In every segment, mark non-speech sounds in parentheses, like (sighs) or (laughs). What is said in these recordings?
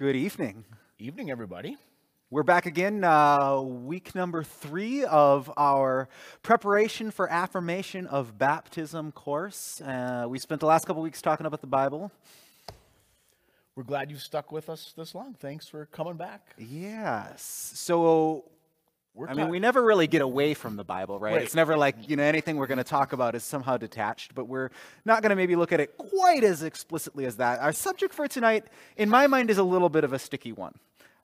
Good evening. Evening, everybody. We're back again, uh, week number three of our preparation for affirmation of baptism course. Uh, we spent the last couple weeks talking about the Bible. We're glad you've stuck with us this long. Thanks for coming back. Yes. So, We're I mean, we never really get away from the Bible, right? Right. It's never like, you know, anything we're going to talk about is somehow detached, but we're not going to maybe look at it quite as explicitly as that. Our subject for tonight, in my mind, is a little bit of a sticky one.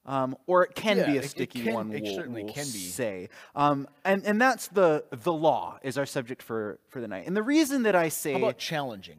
Um, or it can Yeah, be it- a it sticky can- one. it we'll, certainly we'll can be. say, um, and and that's the the law is our subject for for the night. And the reason that I say How about challenging?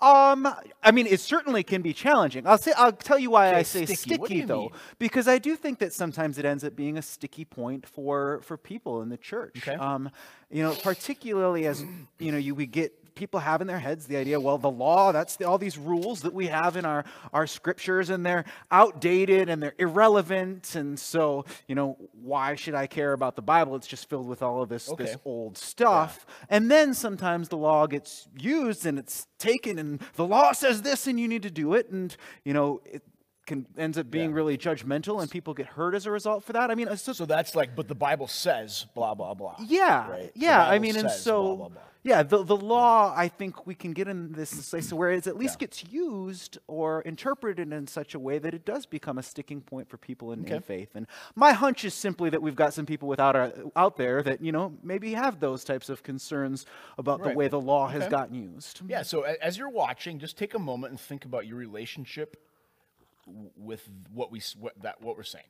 Um, I mean, it certainly can be challenging. I'll say, I'll tell you why I say sticky. sticky, What do you though, mean? because I do think that sometimes it ends up being a sticky point for for people in the church. Okay. Um, you know, particularly as you know, you we get people have in their heads the idea, well, the law, that's the, all these rules that we have in our our scriptures, and they're outdated and they're irrelevant, and so you know, why should I care about the Bible? It's just filled with all of this this old stuff. And then sometimes the law gets used and it's taken and the law says this and you need to do it and you know it can ends up being Yeah. really judgmental and people get hurt as a result for that. I mean, just, So that's like, but the Bible says blah, blah, blah. yeah, Right. Yeah. I mean, and so blah, blah, blah. yeah, the the law. I think we can get in this place where it at least Yeah. gets used or interpreted in such a way that it does become a sticking point for people in, in faith. And my hunch is simply that we've got some people without our, out there that you know maybe have those types of concerns about the way the law has gotten used. Yeah, so as you're watching, just take a moment and think about your relationship with what we what, that what we're saying.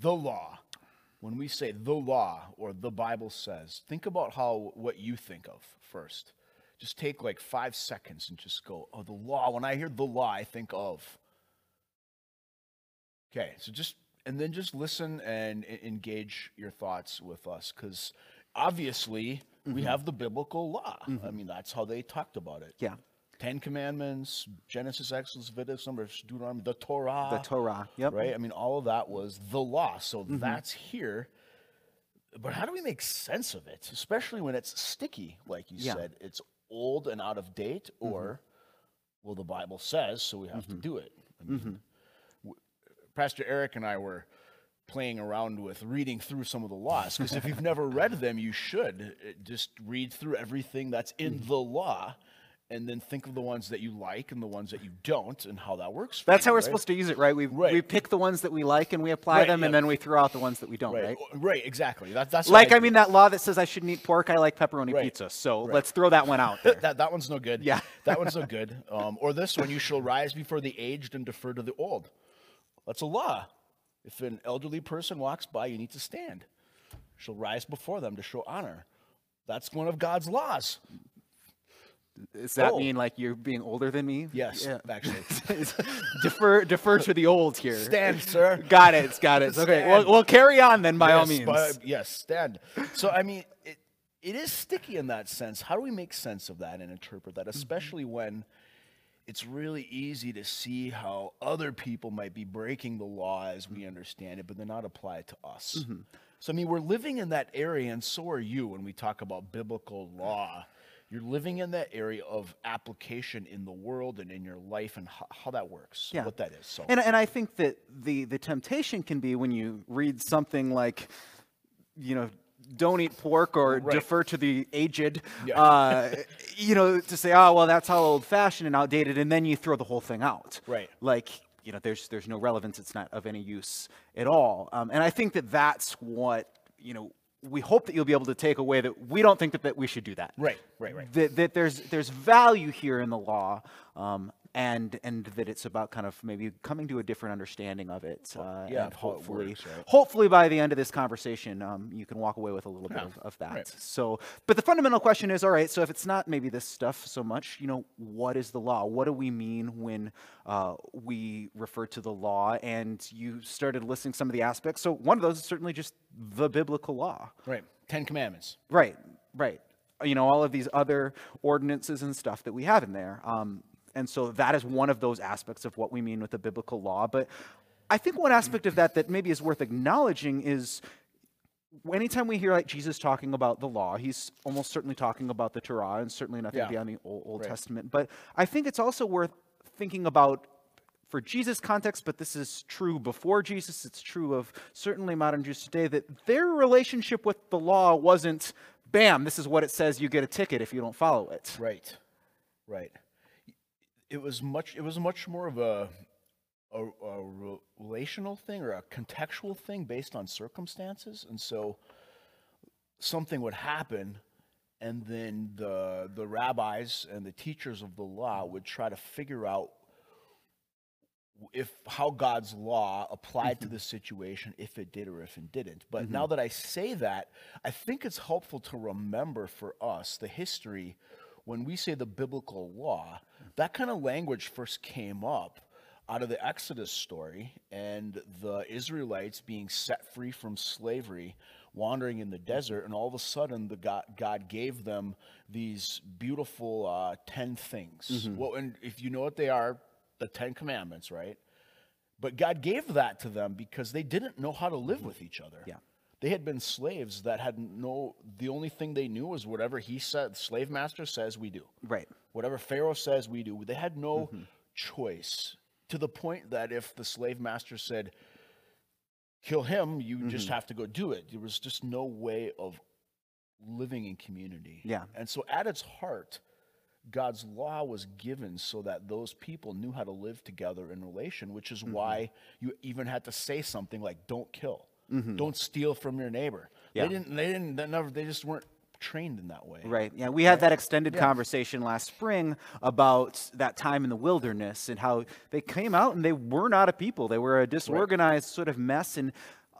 The law. When we say the law or the Bible says, think about how what you think of first. Just take like 5 seconds and just go, "Oh, the law. When I hear the law, I think of." Okay, so just and then just listen and engage your thoughts with us cuz obviously we mm-hmm. have the biblical law. I mm-hmm. mean, that's how they talked about it. Yeah, Ten Commandments, Genesis, Exodus, Leviticus, Numbers, Deuteronomy, the Torah. the Torah. Yep. Right? I mean, all of that was the law. So mm-hmm. that's here. But how do we make sense of it? Especially when it's sticky, like you Yeah. said. It's old and out of date, mm-hmm. or, well, the Bible says, so we have to mm-hmm. do it. I mean, w- Pastor Eric and I were playing around with reading through some of the laws because if you've never read (laughs) them, you should uh, just read through everything that's in the law and then think of the ones that you like and the ones that you don't and how that works. For That's you, how we're right? supposed to use it, right? We Right. we pick the ones that we like and we apply Right, them, and then we throw out the ones that we don't, right? Right, exactly. That, that's Like I do mean, that law that says I shouldn't eat pork. I like pepperoni pizza, so let's throw that one out (laughs) that that one's no good. Yeah. (laughs) that one's no (laughs) good. Um, or this one, you shall rise before the aged and defer to the old. That's a law. If an elderly person walks by, you need to stand. Shall rise before them to show honor. That's one of God's laws. Does that Oh. mean like you're being older than me? Yes, Yeah. (laughs) actually. (laughs) defer defer to the old here. Stand, sir. Got it. Got it. Okay. Well, Stand. well, carry on then, by all means. but- yes, stand. So I mean, it, it is sticky in that sense. How do we make sense of that and interpret Mm-hmm. that, especially when it's really easy to see how other people might be breaking the law as we understand it, but they're not applied to us. Mm-hmm. So I mean, we're living in that area, and so are you when we talk about biblical law. You're living in that area of application in the world and in your life, and how, how that works, Yeah. what that is. So And and I think that the the temptation can be when you read something like, you know. Don't eat pork or Right. defer to the aged. Yeah. Uh, (laughs) you know, to say, oh well, that's all old-fashioned and outdated, and then you throw the whole thing out. Right. Like, you know, there's there's no relevance. It's not of any use at all. Um, and I think that that's what you know. We hope that you'll be able to take away that we don't think that, that we should do that. right, right, right. That, that there's there's value here in the law, um, and and that it's about kind of maybe coming to a different understanding of it. Uh, yeah, and of how it hopefully, works, right? hopefully by the end of this conversation, um, you can walk away with a little bit of, of that. right. So, but the fundamental question is, all right. So if it's not maybe this stuff so much, you know, what is the law? What do we mean when uh, we refer to the law? And you started listing some of the aspects. So one of those is certainly just the biblical law. Right. Ten Commandments. Right, right. You know, all of these other ordinances and stuff that we have in there. Um, and so that is one of those aspects of what we mean with the biblical law. But I think one aspect of that that maybe is worth acknowledging is anytime we hear like Jesus talking about the law, he's almost certainly talking about the Torah and certainly nothing Yeah. beyond the Old, Old Right. Testament. But I think it's also worth thinking about for Jesus' context, but this is true before Jesus. It's true of certainly modern Jews today that their relationship with the law wasn't, bam, this is what it says, you get a ticket if you don't follow it. Right, right. It was much. It was much more of a a, a relational thing or a contextual thing based on circumstances, and so something would happen, and then the the rabbis and the teachers of the law would try to figure out if how God's law applied to mm-hmm. the situation, if it did or if it didn't. But mm-hmm. now that I say that, I think it's helpful to remember for us the history when we say the biblical law. That kind of language first came up out of the Exodus story and the Israelites being set free from slavery, wandering in the desert, and all of a sudden the God, God gave them these beautiful uh, ten things. Well, and if you know what they are, the Ten Commandments, right? But God gave that to them because they didn't know how to live with each other. Yeah. They had been slaves that had no, the only thing they knew was whatever he said, slave master says we do. Right. Whatever Pharaoh says we do. They had no mm-hmm. choice to the point that if the slave master said, kill him, you just mm-hmm. have to go do it. There was just no way of living in community. Yeah. And so at its heart, God's law was given so that those people knew how to live together in relation, which is mm-hmm. why you even had to say something like "Don't kill, don't steal from your neighbor." Yeah. They didn't. They didn't. They never. They just weren't trained in that way. Right. Yeah, we had that extended conversation last spring about that time in the wilderness and how they came out and they were not a people. They were a disorganized sort of mess and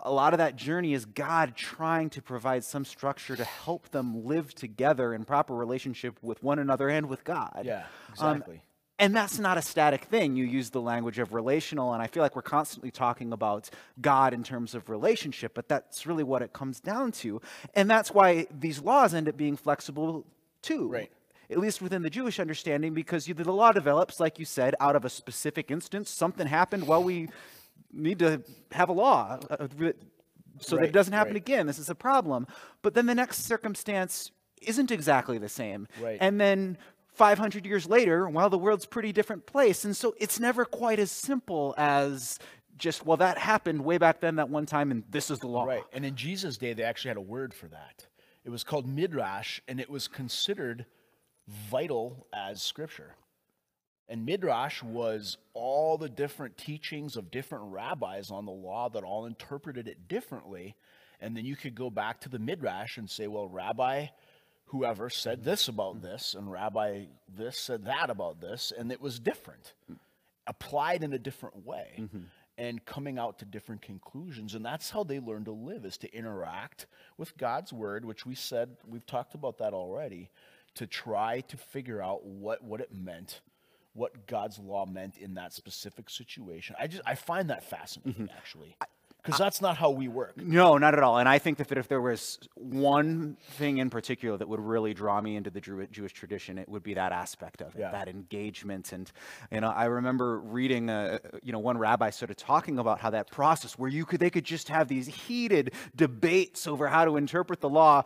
a lot of that journey is God trying to provide some structure to help them live together in proper relationship with one another and with God. Yeah. Um, Exactly. And that's not a static thing. You use the language of relational, and I feel like we're constantly talking about God in terms of relationship, but that's really what it comes down to. And that's why these laws end up being flexible too. Right. At least within the Jewish understanding, because you, the law develops, like you said, out of a specific instance. Something happened. Well, we need to have a law uh, uh, so that it doesn't happen right. again. This is a problem. But then the next circumstance isn't exactly the same. Right. And then 500 years later, well, the world's pretty different place. And so it's never quite as simple as just, well, that happened way back then, that one time, and this is the law. Right. And in Jesus' day, they actually had a word for that. It was called midrash, and it was considered vital as scripture. And midrash was all the different teachings of different rabbis on the law that all interpreted it differently. And then you could go back to the midrash and say, well, Rabbi whoever said mm-hmm. this about mm-hmm. this, and Rabbi this said that about this, and it was different, mm. applied in a different way, mm-hmm. and coming out to different conclusions. And that's how they learn to live, is to interact with God's word, which we said, we've talked about that already, to try to figure out what, what it meant, what God's law meant in that specific situation. I just I find that fascinating, actually. Because that's not how we work. No, not at all. And I think that if there was one thing in particular that would really draw me into the Jew- Jewish tradition, it would be that aspect of it, Yeah. that engagement. And you know, I remember reading, uh, you know, one rabbi sort of talking about how that process, where you could, they could just have these heated debates over how to interpret the law.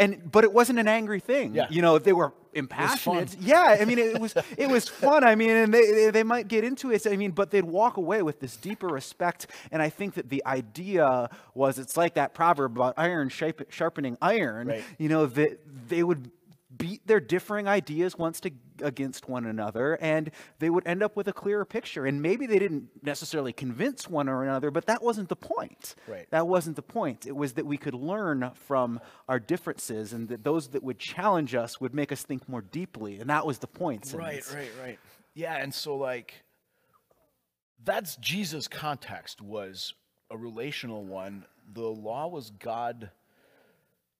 And but it wasn't an angry thing. Yeah. You know, they were impassioned. Yeah, I mean, it was it was (laughs) fun. I mean, and they, they might get into it. I mean, but they'd walk away with this deeper respect. And I think that the idea was, it's like that proverb about iron sharpening iron. Right. You know that they would beat their differing ideas once to, against one another, and they would end up with a clearer picture. And maybe they didn't necessarily convince one or another, but that wasn't the point. Right. That wasn't the point. It was that we could learn from our differences, and that those that would challenge us would make us think more deeply. And that was the point. Right, right, right. Yeah, and so like that's Jesus' context was a relational one. The law was God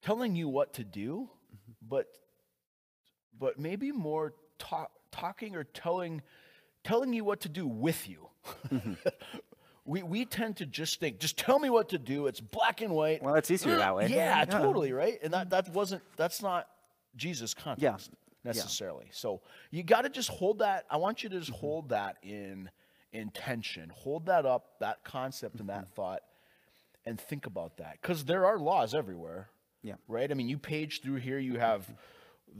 telling you what to do, mm-hmm. but but maybe more talk, talking or telling telling you what to do with you. Mm-hmm. (laughs) we we tend to just think, just tell me what to do. It's black and white. Well, it's easier that way. Yeah, totally, right? And that that wasn't that's not Jesus' context Yeah. necessarily. So you got to just hold that. I want you to just mm-hmm. hold that in intention. Hold that up, that concept and that mm-hmm. thought, and think about that. Because there are laws everywhere. Yeah. Right? I mean, you page through here, you have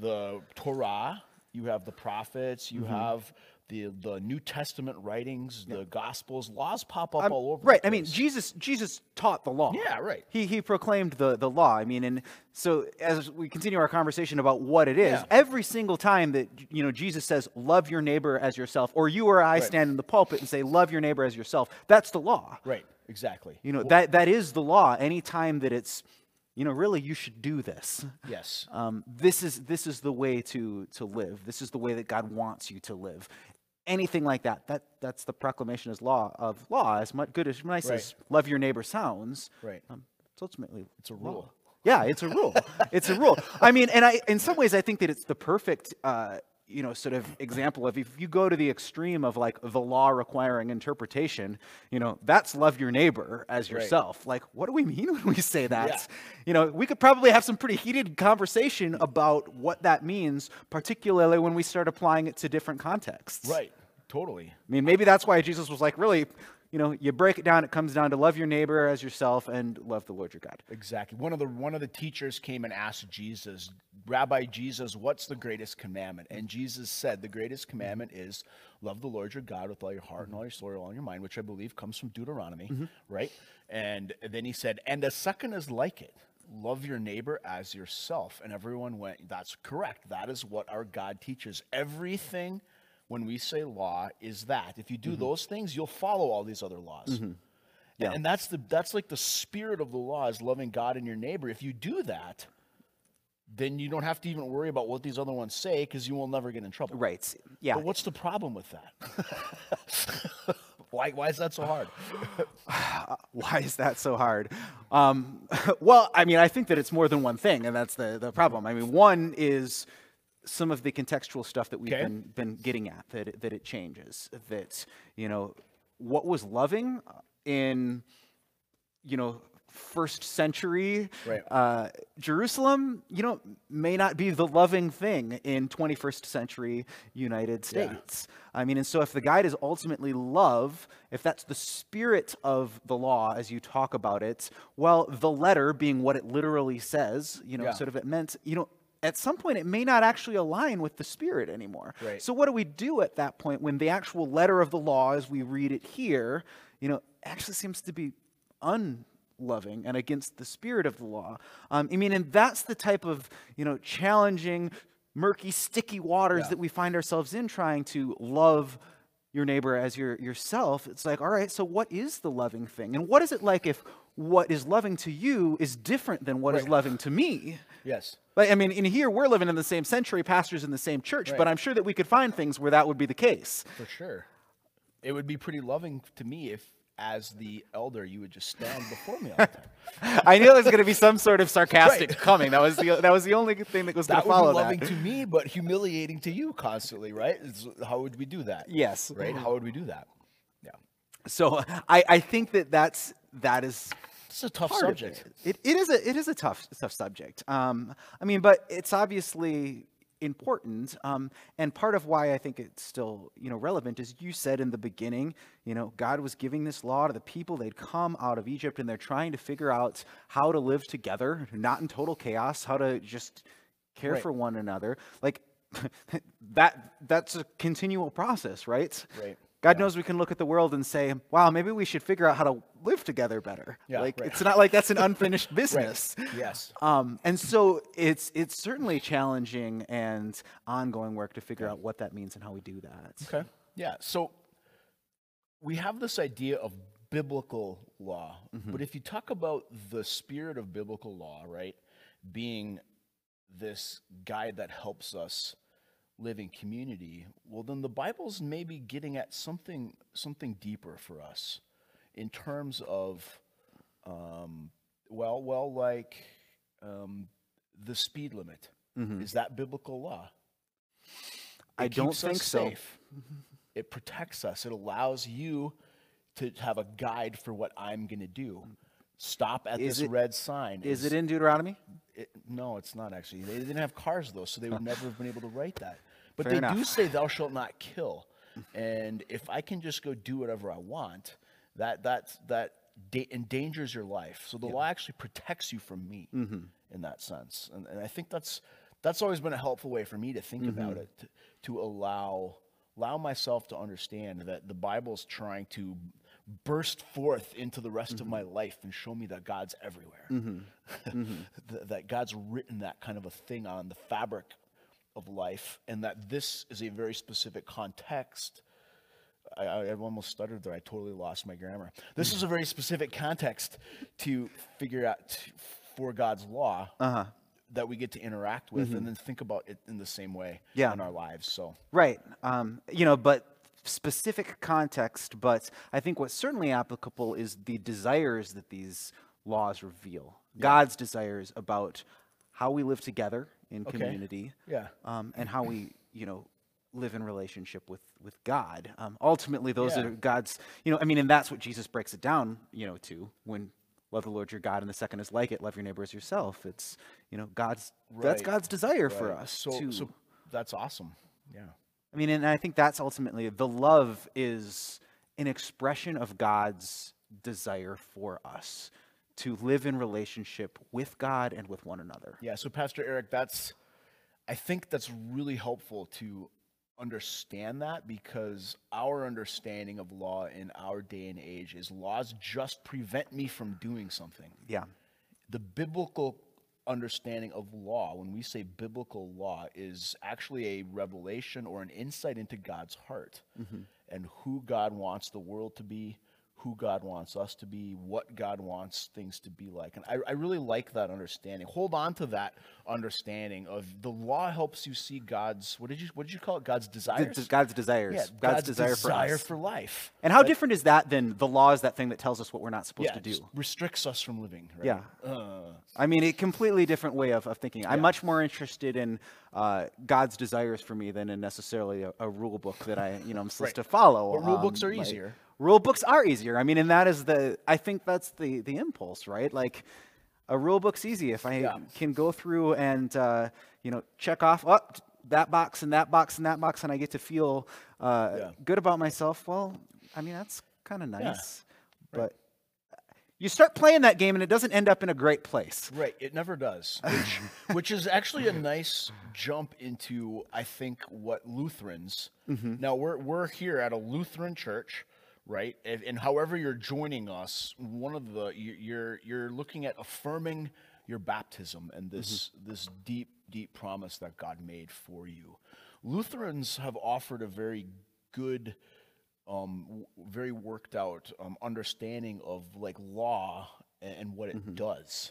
the Torah, you have the prophets, you have the the New Testament writings, the Gospels, laws pop up Um, all over. right. I mean. Jesus Jesus taught the law. Yeah, right. He he proclaimed the the law. I mean, and so as we continue our conversation about what it is, Yeah. every single time that you know Jesus says, "Love your neighbor as yourself," or you or I Right. stand in the pulpit and say, "Love your neighbor as yourself," that's the law. right, exactly. You know that that is the law. Anytime that it's, you know, really you should do this. yes, Um, this is this is the way to to live. This is the way that God wants you to live. Anything like that, that that's the proclamation as law of law. As much good as nice Right. as love your neighbor sounds, right. um, it's ultimately It's a law. rule. Yeah, it's a rule. it's a rule. I mean, and I in some ways I think that it's the perfect uh, you know sort of example of if you go to the extreme of like the law requiring interpretation, you know, that's love your neighbor as Right. yourself. Like what do we mean when we say that? You know, we could probably have some pretty heated conversation about what that means, particularly when we start applying it to different contexts. Right, totally. I mean, maybe that's why Jesus was like, really, you know, you break it down, it comes down to love your neighbor as yourself and love the Lord your God. Exactly. One of the one of the teachers came and asked Jesus, Rabbi Jesus, what's the greatest commandment? And Jesus said, the greatest commandment is love the Lord your God with all your heart and all your soul and all your mind, which I believe comes from Deuteronomy, mm-hmm. right? And then he said, and the second is like it. Love your neighbor as yourself. And everyone went, that's correct. That is what our God teaches. Everything when we say law is that. If you do those things, you'll follow all these other laws. Yeah. And that's the that's like the spirit of the law is loving God and your neighbor. If you do that, then you don't have to even worry about what these other ones say because you will never get in trouble. Right. Yeah. But what's the problem with that? (laughs) why why is that so hard? (sighs) Why is that so hard? Um, (laughs) well, I mean, I think that it's more than one thing, and that's the, the problem. I mean, one is some of the contextual stuff that we've Okay. been, been getting at, that it, that it changes. That, you know, what was loving in, you know, first century Right. uh, Jerusalem, you know, may not be the loving thing in 21st century United Yeah. States. I mean, and so if the guide is ultimately love, if that's the spirit of the law as you talk about it, well, the letter being what it literally says, you know, Yeah. sort of it meant, you know, at some point it may not actually align with the spirit anymore. Right. So what do we do at that point when the actual letter of the law as we read it here, you know, actually seems to be unloving and against the spirit of the law. Um, I mean, and that's the type of you know challenging, murky, sticky waters Yeah. that we find ourselves in trying to love your neighbor as your yourself. It's like, all right, so what is the loving thing, and what is it like if what is loving to you is different than what is Right. loving to me? Yes. Like, I mean, in here we're living in the same century, pastors in the same church, but I'm sure that we could find things where that would be the case. For sure. It would be pretty loving to me if as the elder you would just stand before me all the time. (laughs) I knew there was going to be some sort of (laughs) sarcastic Right. coming. That was the that was the only thing that was going That to would follow be loving to me, but humiliating to you constantly, right? It's- how would we do that? Yes. Right? How would we do that? Yeah. So I, I think that that's that is It's a tough subject. It. It, it is a it is a tough tough subject. Um, I mean, but it's obviously important. Um, and part of why I think it's still you know relevant is you said in the beginning, you know, God was giving this law to the people. They'd come out of Egypt and they're trying to figure out how to live together, not in total chaos, how to just care Right. for one another. Like (laughs) that that's a continual process, right? Right. God knows we can look at the world and say, wow, maybe we should figure out how to live together better. Yeah, like right. it's not like that's an (laughs) unfinished business. Yes. Um, and so it's it's certainly challenging and ongoing work to figure out what that means and how we do that. Okay. Yeah. So we have this idea of biblical law, but if you talk about the spirit of biblical law, right, being this guide that helps us live in community, well, then the Bible's maybe getting at something something deeper for us in terms of, um, well, well, like um, the speed limit. Is that biblical law? I don't think so. It protects us. It allows you to have a guide for what I'm going to do. Stop at Is this it- red sign. Is it in Deuteronomy? it- no, it's not actually. They didn't have cars though, so they would never have been able to write that. But Fair they enough. do say, "Thou shalt not kill." And if I can just go do whatever I want, that that that da- endangers your life. So the law actually protects you from me Mm-hmm. in that sense. And, and I think that's that's always been a helpful way for me to think about Mm-hmm. it, to, to allow allow myself to understand that the Bible's trying to burst forth into the rest of my life and show me that God's everywhere. (laughs) Th- that God's written that kind of a thing on the fabric of life, and that this is a very specific context. I, I almost stuttered there. I totally lost my grammar. This is a very specific context to figure out for God's law Uh-huh. that we get to interact with, and then think about it in the same way Yeah. in our lives. So Right. Um, you know, but specific context, but I think what's certainly applicable is the desires that these laws reveal. God's desires about how we live together in Okay. community. Yeah. Um, and how we, you know, live in relationship with with God. Um, ultimately, those Yeah. are God's. You know, I mean, and that's what Jesus breaks it down. You know, to when love the Lord your God, and the second is like it, love your neighbor as yourself. It's you know God's. That's God's desire for us. So, to, so that's awesome. Yeah. I mean, and I think that's ultimately the love is an expression of God's desire for us to live in relationship with God and with one another. Yeah. So, Pastor Eric, that's, I think that's really helpful to understand that because our understanding of law in our day and age is laws just prevent me from doing something. Yeah. the biblical understanding of law, when we say biblical law, is actually a revelation or an insight into God's heart mm-hmm. and who God wants the world to be, who God wants us to be, what God wants things to be like. And I, I really like that understanding. Hold on to that understanding of the law helps you see God's what did you what did you call it? God's desires? God's desires. yeah, God's, desire, for us. for life. and how different is that than the law is that thing that tells us what we're not supposed Yeah, to do? restricts us from living. Right? Yeah. Uh, I mean, a completely different way of, of thinking. I'm much more interested in uh, God's desires for me than in necessarily a, a rule book that I, you know, I'm supposed Right. to follow. But rule books Um, are like, easier. Rule books are easier. I mean, and that is the. I think that's the the impulse, right? Like, a rule book's easy if I Yeah. can go through and uh, you know check off oh, that box and that box and that box, and I get to feel uh, Yeah. good about myself. Well, I mean, that's kind of nice, but. You start playing that game and it doesn't end up in a great place. Right, it never does, (laughs) which, which is actually a nice jump into I think what Lutherans. Now we're we're here at a Lutheran church, right? And, and however you're joining us, one of the you- you're you're looking at affirming your baptism and this this deep deep promise that God made for you. Lutherans have offered a very good um, very worked out um, understanding of like law and, and what it does.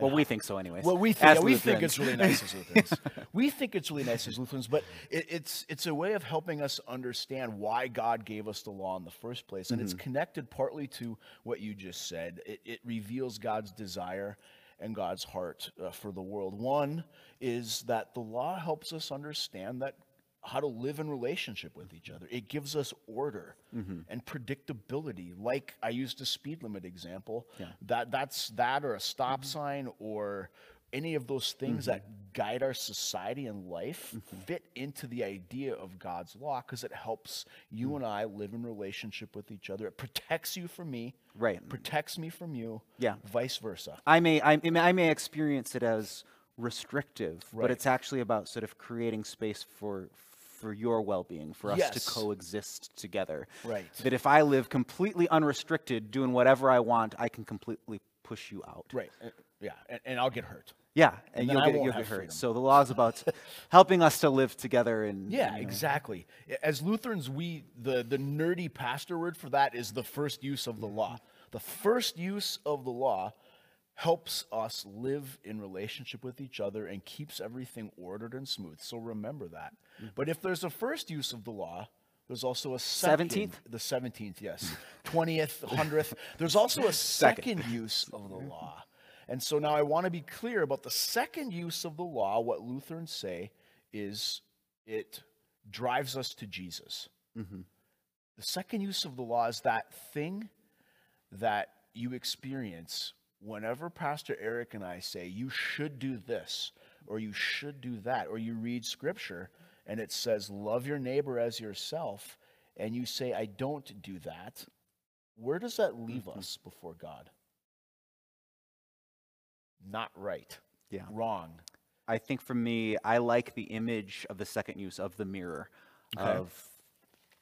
Well, we think so, anyways. Well, we think yeah, we think it's really nice as Lutherans. (laughs) we think it's really nice as Lutherans, but it, it's it's a way of helping us understand why God gave us the law in the first place, and it's connected partly to what you just said. It, it reveals God's desire and God's heart uh, for the world. One is that the law helps us understand that how to live in relationship with each other. It gives us order mm-hmm. and predictability. Like I used a speed limit example. Yeah. That that's that or a stop mm-hmm. sign or any of those things that mm-hmm. guide our society and life fit into the idea of God's law because it helps you mm. and I live in relationship with each other. It protects you from me, Right. protects me from you, Yeah. vice versa. I may, I, may- I may experience it as restrictive, but it's actually about sort of creating space for for your well-being, for us Yes. to coexist together. Right. That if I live completely unrestricted, doing whatever I want, I can completely push you out. Right. uh, Yeah. And, and I'll get hurt. Yeah, and, And you'll get, you'll get hurt. freedom. So the law is about (laughs) helping us to live together and Yeah, you know, exactly. As Lutherans, we the the nerdy pastor word for that is the first use of the law. The first use of the law helps us live in relationship with each other and keeps everything ordered and smooth. So remember that. Mm-hmm. But if there's a first use of the law, there's also a second, 17th? the 17th, yes. (laughs) 20th, 100th. There's also a (laughs) second use of the law. And so now I want to be clear about the second use of the law. What Lutherans say is it drives us to Jesus. Mm-hmm. The second use of the law is that thing that you experience whenever Pastor Eric and I say, you should do this, or you should do that, or you read scripture and it says, love your neighbor as yourself, and you say, I don't do that, where does that leave mm-hmm. us before God? Not right. Yeah. Wrong. I think for me, I like the image of the second use of the mirror, Okay. of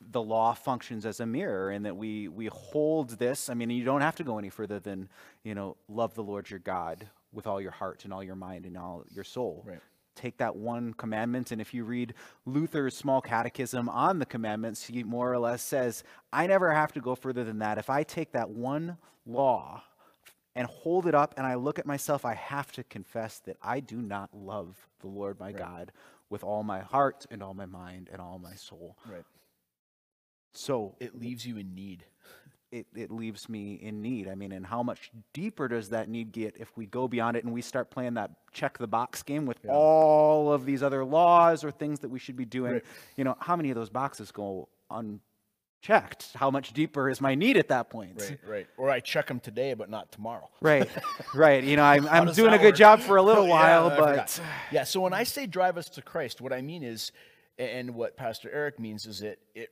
the law functions as a mirror and that we we hold this. I mean you don't have to go any further than you know love the lord your god with all your heart and all your mind and all your soul. Right. take that one commandment and if you read luther's small catechism on the commandments he more or less says i never have to go further than that. If i take that one law and hold it up and i look at myself i have to confess that i do not love the lord my god with all my heart and all my mind and all my soul. Right. So It leaves you in need. it, it leaves me in need. I mean, and how much deeper does that need get if we go beyond it and we start playing that check the box game with all of these other laws or things that we should be doing? Right. You know, how many of those boxes go unchecked? How much deeper is my need at that point? Right, right. Or I check them today, but not tomorrow. Right, (laughs) right. You know, I'm, I'm doing a good work? job for a little (laughs) Yeah, while, I but yeah. So when I say drive us to Christ, what I mean is, and what Pastor Eric means is it it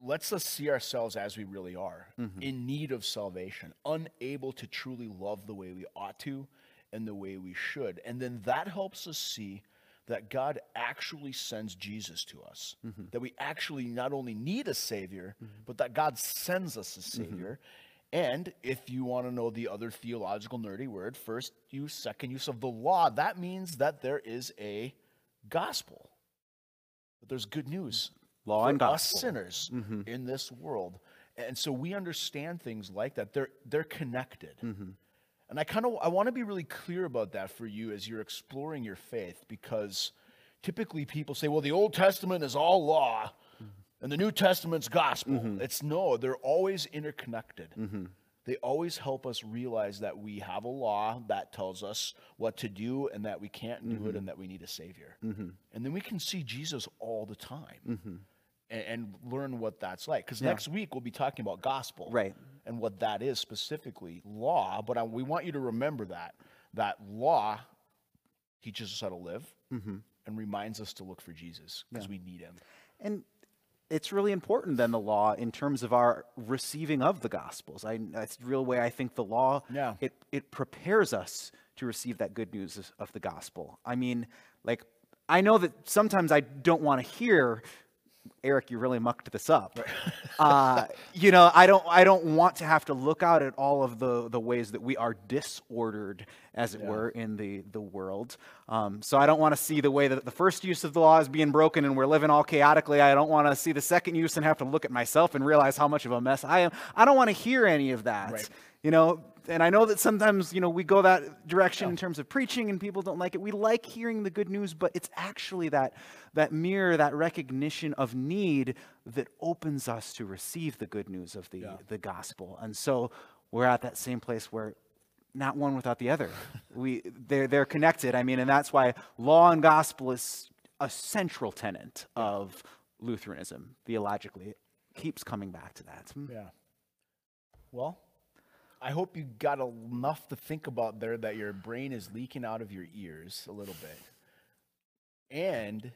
lets us see ourselves as we really are, Mm-hmm. in need of salvation, unable to truly love the way we ought to, and the way we should, and then that helps us see. That God actually sends Jesus to us. Mm-hmm. That we actually not only need a Savior, but that God sends us a Mm-hmm. Savior. And if you want to know the other theological nerdy word, first use, second use of the law, that means that there is a gospel. That there's good news law for and us sinners Mm-hmm. in this world. And so we understand things like that. They're they're connected. Mm-hmm. And I kind of I want to be really clear about that for you as you're exploring your faith because typically people say, well, the Old Testament is all law mm-hmm. and the New Testament's gospel. Mm-hmm. It's no, they're always interconnected. Mm-hmm. They always help us realize that we have a law that tells us what to do and that we can't do it and that we need a savior. And then we can see Jesus all the time and, and learn what that's like. Because next week we'll be talking about gospel, Right. And what that is specifically, law. But I, we want you to remember that that law teaches us how to live mm-hmm. and reminds us to look for Jesus because we need Him. And it's really important then the law in terms of our receiving of the gospels. I that's the real way I think the law Yeah. it it prepares us to receive that good news of the gospel. I mean, like I know that sometimes I don't want to hear Eric, you really mucked this up. uh, you know, I don't, I don't want to have to look out at all of the, the ways that we are disordered, as it were, in the, the world. Um, so I don't want to see the way that the first use of the law is being broken and we're living all chaotically. I don't want to see the second use and have to look at myself and realize how much of a mess I am. I don't want to hear any of that. Right. You know, and I know that sometimes, you know, we go that direction in terms of preaching and people don't like it. We like hearing the good news, but it's actually that that mirror, that recognition of need that opens us to receive the good news of the the gospel. And so we're at that same place where not one without the other. (laughs) we they're they're connected. I mean, and that's why law and gospel is a central tenet of Lutheranism theologically. It keeps coming back to that. Hmm. Yeah. Well, I hope you got enough to think about there that your brain is leaking out of your ears a little bit. And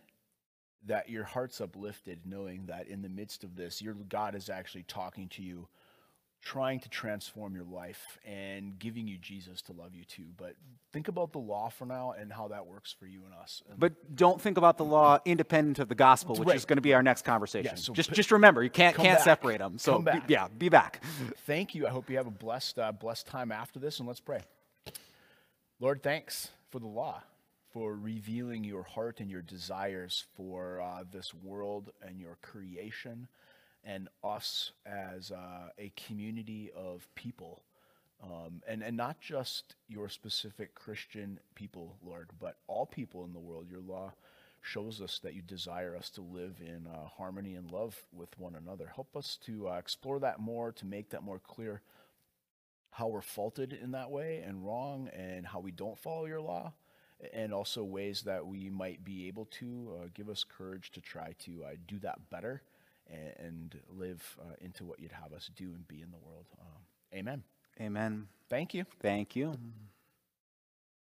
that your heart's uplifted knowing that in the midst of this, your God is actually talking to you, trying to transform your life and giving you Jesus to love you too. But think about the law for now and how that works for you and us. And But don't think about the law independent of the gospel, which Right. is going to be our next conversation. Yeah, so just p- just remember, you can't can't back. separate them. So be- yeah, be back. (laughs) thank you. I hope you have a blessed, uh, blessed time after this, and let's pray. Lord, thanks for the law, for revealing your heart and your desires for uh, this world and your creation, and us as uh, a community of people. Um, and, and not just your specific Christian people, Lord, but all people in the world. Your law shows us that you desire us to live in uh, harmony and love with one another. Help us to uh, explore that more, to make that more clear, how we're faulted in that way and wrong, and how we don't follow your law, and also ways that we might be able to uh, give us courage to try to uh, do that better and, and live uh, into what you'd have us do and be in the world. Um, amen. Amen. Thank you. Thank you.